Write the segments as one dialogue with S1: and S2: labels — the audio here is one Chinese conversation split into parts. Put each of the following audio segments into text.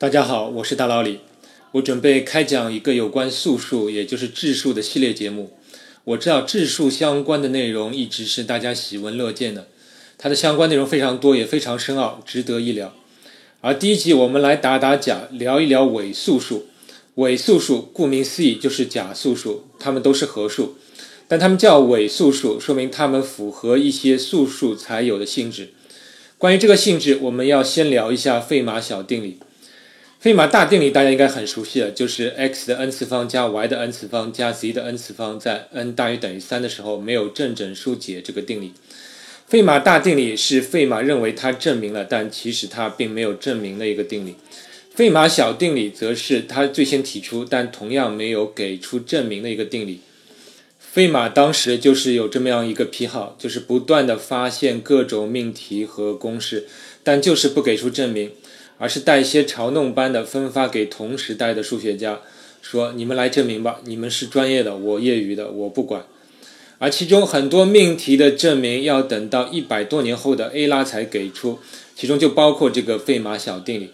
S1: 大家好，我是大老李。我准备开讲一个有关素数，也就是质数的系列节目。我知道质数相关的内容一直是大家喜闻乐见的，它的相关内容非常多，也非常深奥，值得一聊。而第一集我们来打打假，聊一聊伪素数。伪素数顾名思义就是假素数，它们都是合数，但它们叫伪素数，说明它们符合一些素数才有的性质。关于这个性质，我们要先聊一下费马小定理。费马大定理大家应该很熟悉了，就是 x 的 n 次方加 y 的 n 次方加 z 的 n 次方在 n 大于等于三的时候没有正整数解这个定理。费马大定理是费马认为他证明了，但其实他并没有证明的一个定理。费马小定理则是他最先提出，但同样没有给出证明的一个定理。费马当时就是有这么样一个癖好，就是不断的发现各种命题和公式，但就是不给出证明。而是带一些嘲弄般的分发给同时代的数学家，说：“你们来证明吧，你们是专业的，我业余的，我不管。”而其中很多命题的证明要等到一百多年后的 A 拉才给出，其中就包括这个费马小定理。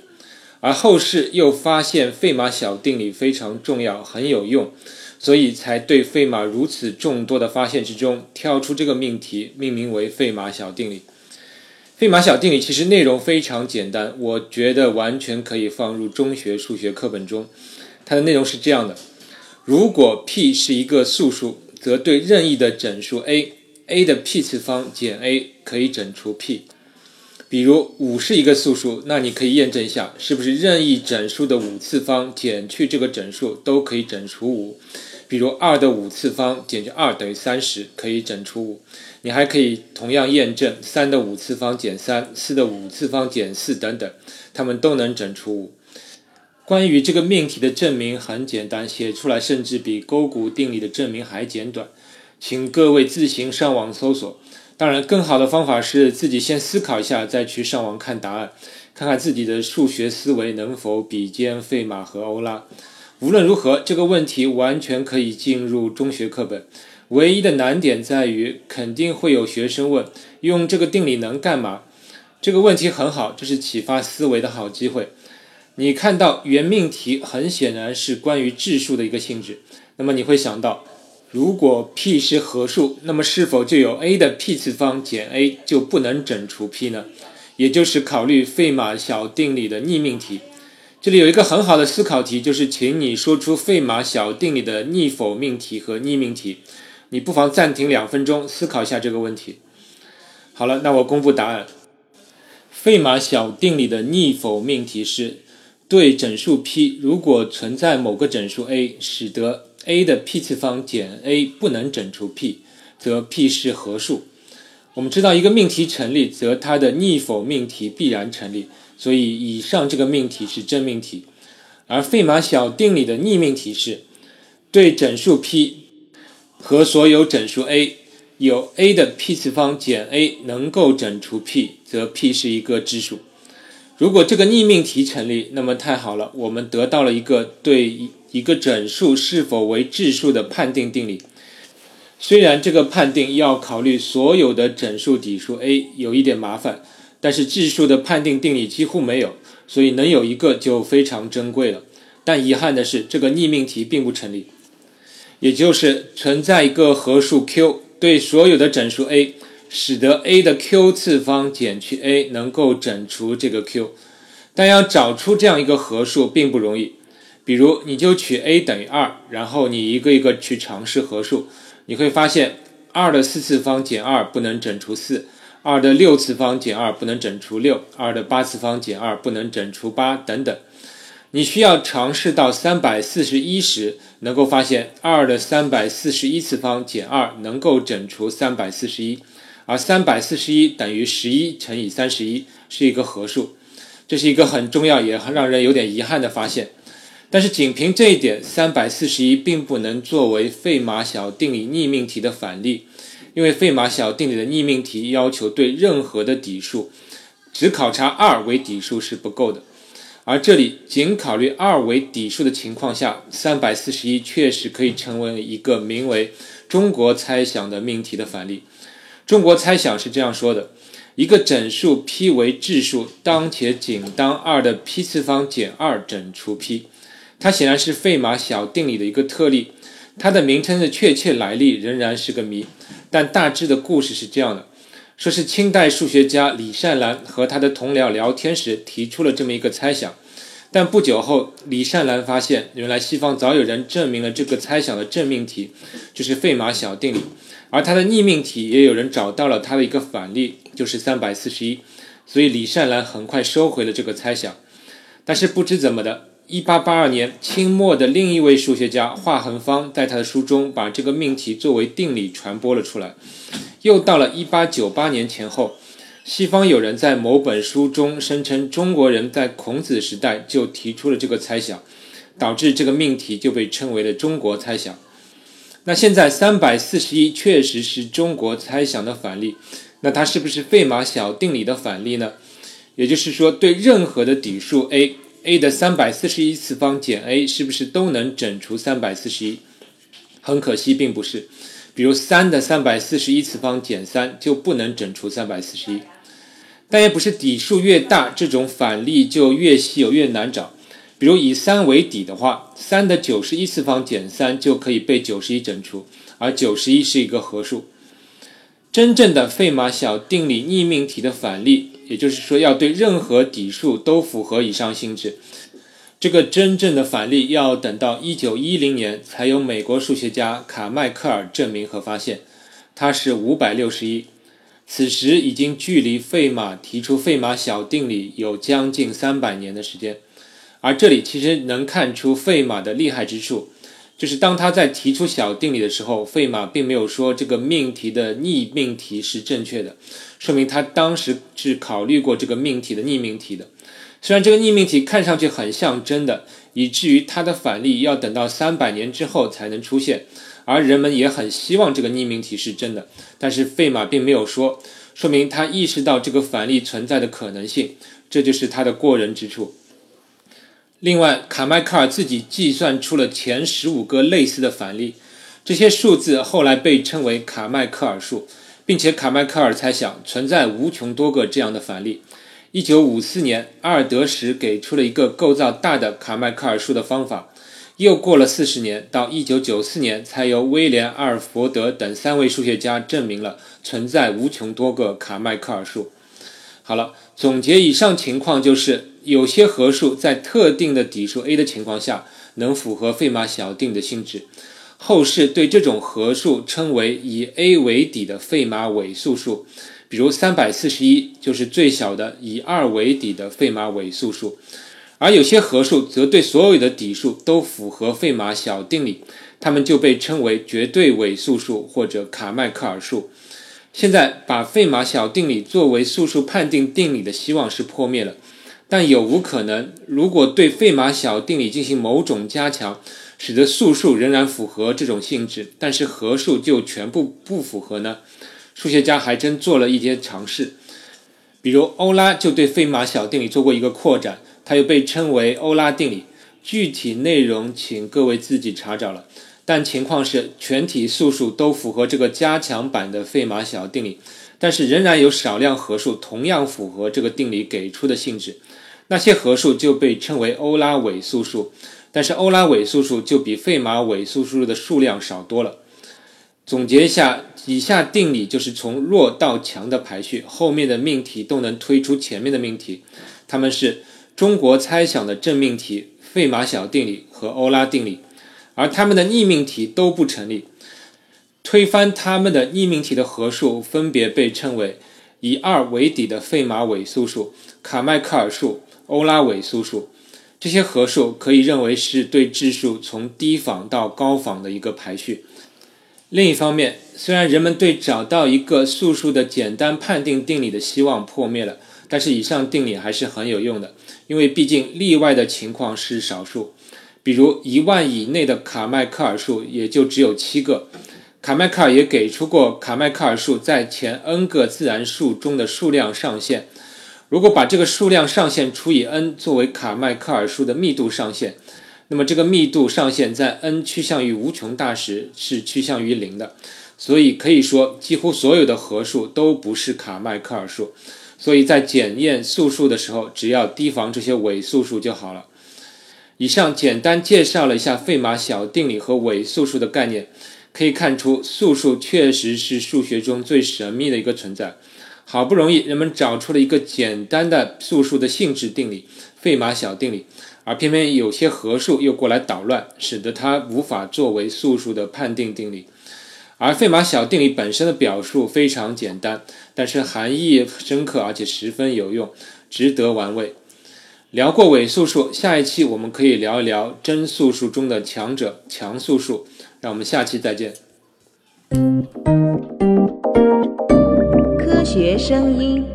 S1: 而后世又发现费马小定理非常重要，很有用，所以才对费马如此众多的发现之中挑出这个命题，命名为费马小定理。费马小定理其实内容非常简单，我觉得完全可以放入中学数学课本中。它的内容是这样的：如果 p 是一个素数，则对任意的整数 a，a 的 p 次方减 a 可以整除 p。比如五是一个素数，那你可以验证一下，是不是任意整数的五次方减去这个整数都可以整除五。比如二的五次方减去二等于三十，可以整除五。你还可以同样验证三的五次方减三，四的五次方减四等等，它们都能整除五。关于这个命题的证明很简单，写出来甚至比勾股定理的证明还简短，请各位自行上网搜索。当然，更好的方法是自己先思考一下，再去上网看答案，看看自己的数学思维能否比肩费马和欧拉。无论如何，这个问题完全可以进入中学课本。唯一的难点在于，肯定会有学生问：用这个定理能干嘛？这个问题很好，这是启发思维的好机会。你看到原命题很显然是关于质数的一个性质，那么你会想到，如果 p 是合数，那么是否就有 a 的 p 次方减 a 就不能整除 p 呢？也就是考虑费马小定理的逆命题。这里有一个很好的思考题，就是请你说出费马小定理的逆否命题和逆命题。你不妨暂停两分钟，思考一下这个问题。好了，那我公布答案。费马小定理的逆否命题是：对整数 p，如果存在某个整数 a，使得 a 的 p 次方减 a 不能整除 p，则 p 是合数。我们知道一个命题成立，则它的逆否命题必然成立，所以以上这个命题是真命题。而费马小定理的逆命题是：对整数 p。和所有整数 a 有 a 的 p 次方减 a 能够整除 p，则 p 是一个质数。如果这个逆命题成立，那么太好了，我们得到了一个对一个整数是否为质数的判定定理。虽然这个判定要考虑所有的整数底数 a 有一点麻烦，但是质数的判定定理几乎没有，所以能有一个就非常珍贵了。但遗憾的是，这个逆命题并不成立。也就是存在一个合数 q 对所有的整数 a，使得 a 的 q 次方减去 a 能够整除这个 q，但要找出这样一个合数并不容易。比如，你就取 a 等于二，然后你一个一个去尝试合数，你会发现二的四次方减二不能整除四，二的六次方减二不能整除六，二的八次方减二不能整除八等等。你需要尝试到三百四十一时，能够发现二的三百四十一次方减二能够整除三百四十一，而三百四十一等于十一乘以三十一是一个合数，这是一个很重要也很让人有点遗憾的发现。但是仅凭这一点，三百四十一并不能作为费马小定理逆命题的反例，因为费马小定理的逆命题要求对任何的底数，只考察二为底数是不够的。而这里仅考虑二为底数的情况下，三百四十一确实可以成为一个名为“中国猜想”的命题的反例。中国猜想是这样说的：一个整数 p 为质数，当且仅当二的 p 次方减二整除 p。它显然是费马小定理的一个特例，它的名称的确切来历仍然是个谜。但大致的故事是这样的：说是清代数学家李善兰和他的同僚聊天时提出了这么一个猜想，但不久后，李善兰发现原来西方早有人证明了这个猜想的证命题，就是费马小定理。而它的逆命题也有人找到了它的一个反例，就是三百四十一，所以李善兰很快收回了这个猜想。但是不知怎么的，一八八二年，清末的另一位数学家华恒方在他的书中把这个命题作为定理传播了出来。又到了一八九八年前后，西方有人在某本书中声称中国人在孔子时代就提出了这个猜想，导致这个命题就被称为了中国猜想。那现在三百四十一确实是中国猜想的反例，那它是不是费马小定理的反例呢？也就是说，对任何的底数 a a 的三百四十一次方减 a 是不是都能整除三百四十一？很可惜，并不是。比如三的三百四十一次方减三就不能整除三百四十一。但也不是底数越大，这种反例就越稀有越难找。比如以三为底的话，三的九十一次方减三就可以被九十一整除，而九十一是一个合数。真正的费马小定理逆命题的反例，也就是说要对任何底数都符合以上性质，这个真正的反例要等到一九一零年才由美国数学家卡迈克尔证明和发现，它是五百六十一。此时已经距离费马提出费马小定理有将近三百年的时间。而这里其实能看出费马的厉害之处，就是当他在提出小定理的时候，费马并没有说这个命题的逆命题是正确的，说明他当时是考虑过这个命题的逆命题的。虽然这个逆命题看上去很像真的，以至于它的反例要等到三百年之后才能出现，而人们也很希望这个逆命题是真的，但是费马并没有说，说明他意识到这个反例存在的可能性，这就是他的过人之处。另外，卡迈克尔自己计算出了前十五个类似的反例，这些数字后来被称为卡迈克尔数，并且卡迈克尔猜想存在无穷多个这样的反例。一九五四年，阿尔德什给出了一个构造大的卡迈克尔数的方法。又过了四十年，到一九九四年，才由威廉·阿尔伯德等三位数学家证明了存在无穷多个卡迈克尔数。好了，总结以上情况就是。有些合数在特定的底数 a 的情况下能符合费马小定的性质，后世对这种合数称为以 a 为底的费马伪素数，比如三百四十一就是最小的以二为底的费马伪素数，而有些合数则对所有的底数都符合费马小定理，它们就被称为绝对伪素数或者卡迈克尔数。现在把费马小定理作为素数判定定理的希望是破灭了。但有无可能，如果对费马小定理进行某种加强，使得素数仍然符合这种性质，但是合数就全部不符合呢？数学家还真做了一些尝试，比如欧拉就对费马小定理做过一个扩展，它又被称为欧拉定理。具体内容请各位自己查找了。但情况是，全体素数都符合这个加强版的费马小定理，但是仍然有少量合数同样符合这个定理给出的性质。那些合数就被称为欧拉伪素数，但是欧拉伪素数就比费马伪素数的数量少多了。总结一下，以下定理就是从弱到强的排序，后面的命题都能推出前面的命题。它们是中国猜想的正命题、费马小定理和欧拉定理，而它们的逆命题都不成立。推翻它们的逆命题的合数分别被称为以二为底的费马伪素数、卡迈克尔数。欧拉伪素数，这些合数可以认为是对质数从低仿到高仿的一个排序。另一方面，虽然人们对找到一个素数的简单判定定理的希望破灭了，但是以上定理还是很有用的，因为毕竟例外的情况是少数。比如一万以内的卡迈克尔数也就只有七个。卡迈克尔也给出过卡迈克尔数在前 n 个自然数中的数量上限。如果把这个数量上限除以 n 作为卡迈克尔数的密度上限，那么这个密度上限在 n 趋向于无穷大时是趋向于零的。所以可以说，几乎所有的合数都不是卡迈克尔数。所以在检验素数的时候，只要提防这些伪素数就好了。以上简单介绍了一下费马小定理和伪素数的概念，可以看出素数确实是数学中最神秘的一个存在。好不容易人们找出了一个简单的素数的性质定理——费马小定理，而偏偏有些合数又过来捣乱，使得它无法作为素数的判定定理。而费马小定理本身的表述非常简单，但是含义深刻，而且十分有用，值得玩味。聊过伪素数，下一期我们可以聊一聊真素数中的强者——强素数。那我们下期再见。
S2: 科学声音。